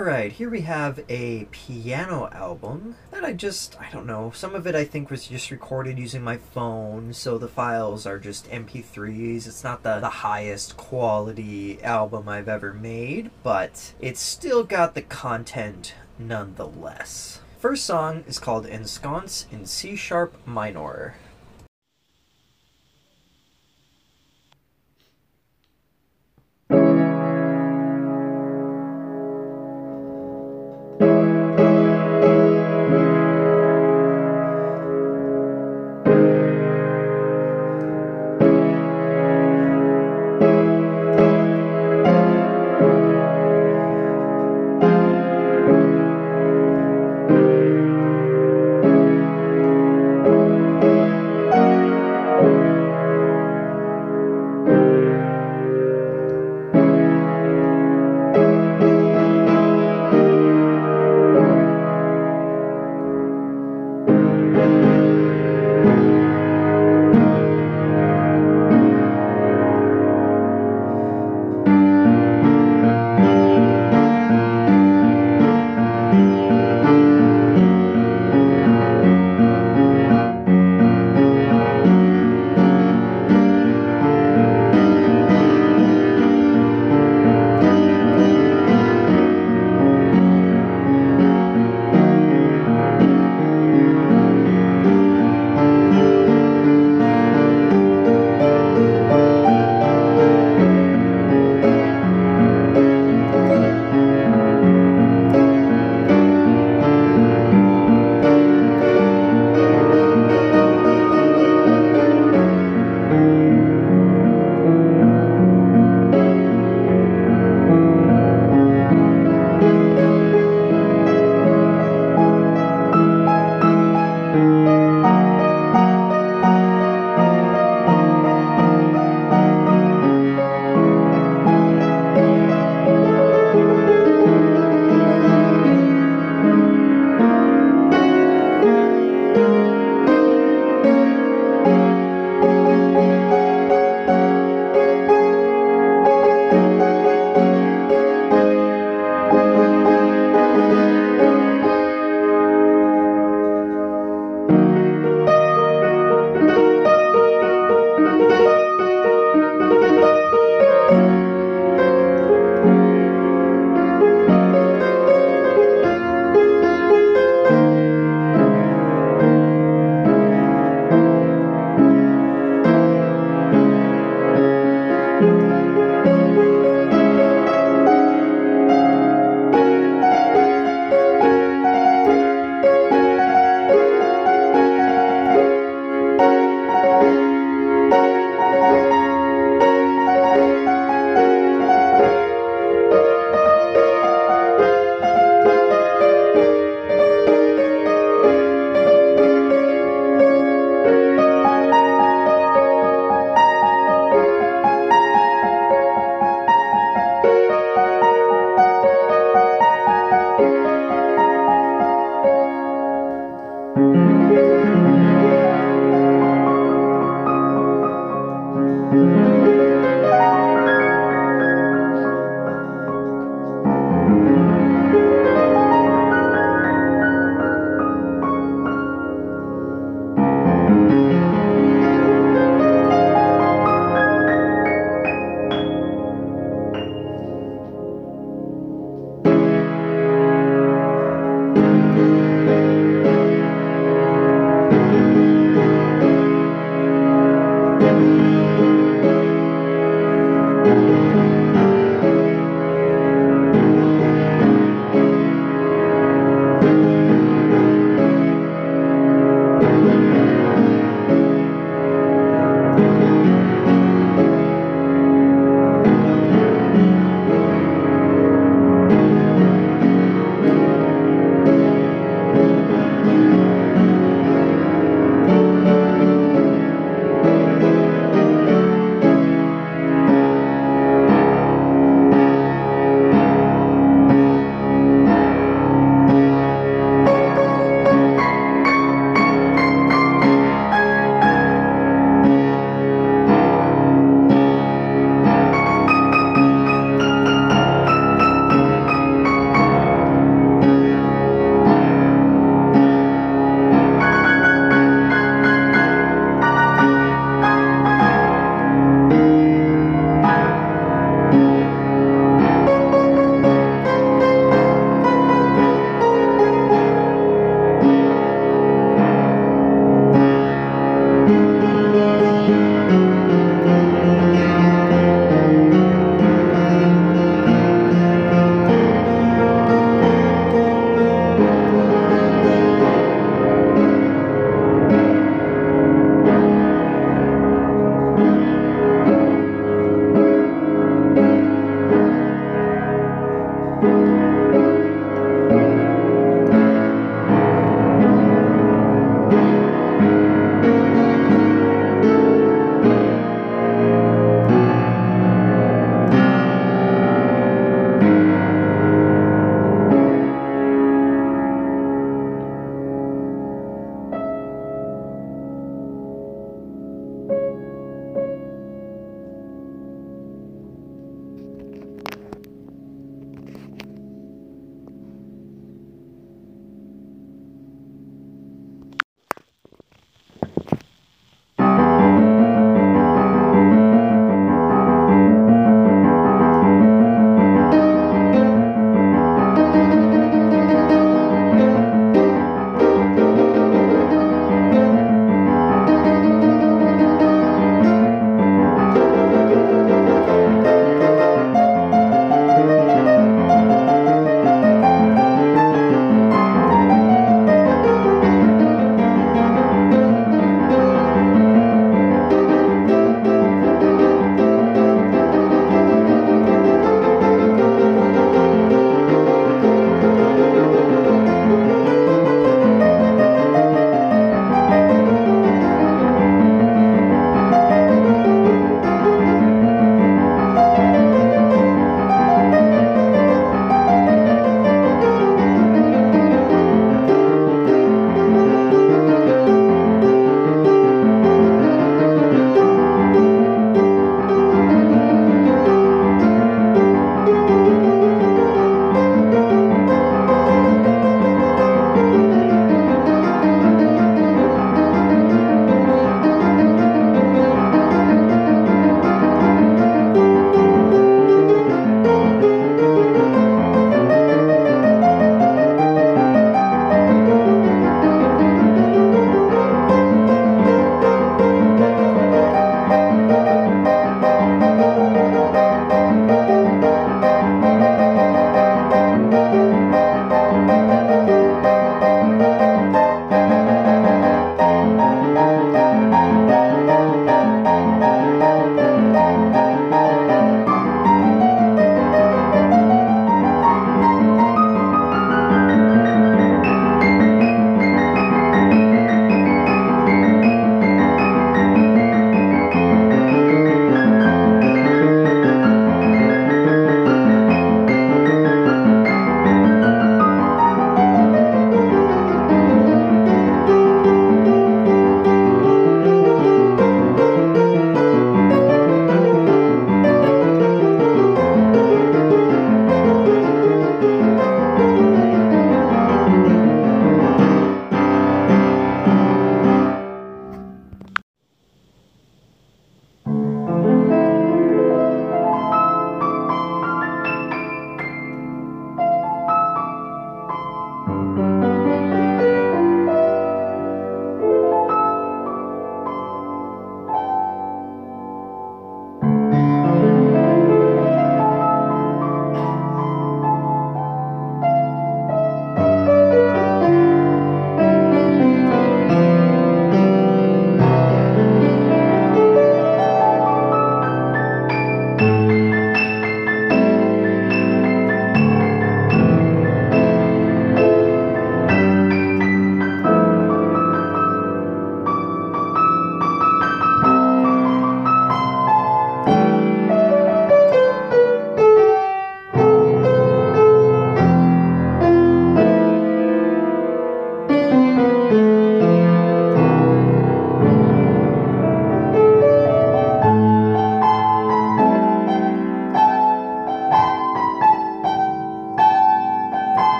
Alright, here we have a piano album that I just, I don't know, some of it I think was just recorded using my phone, so the files are just MP3s. It's not the, the highest quality album I've ever made, but it's still got the content nonetheless. First song is called Ensconce in C sharp minor.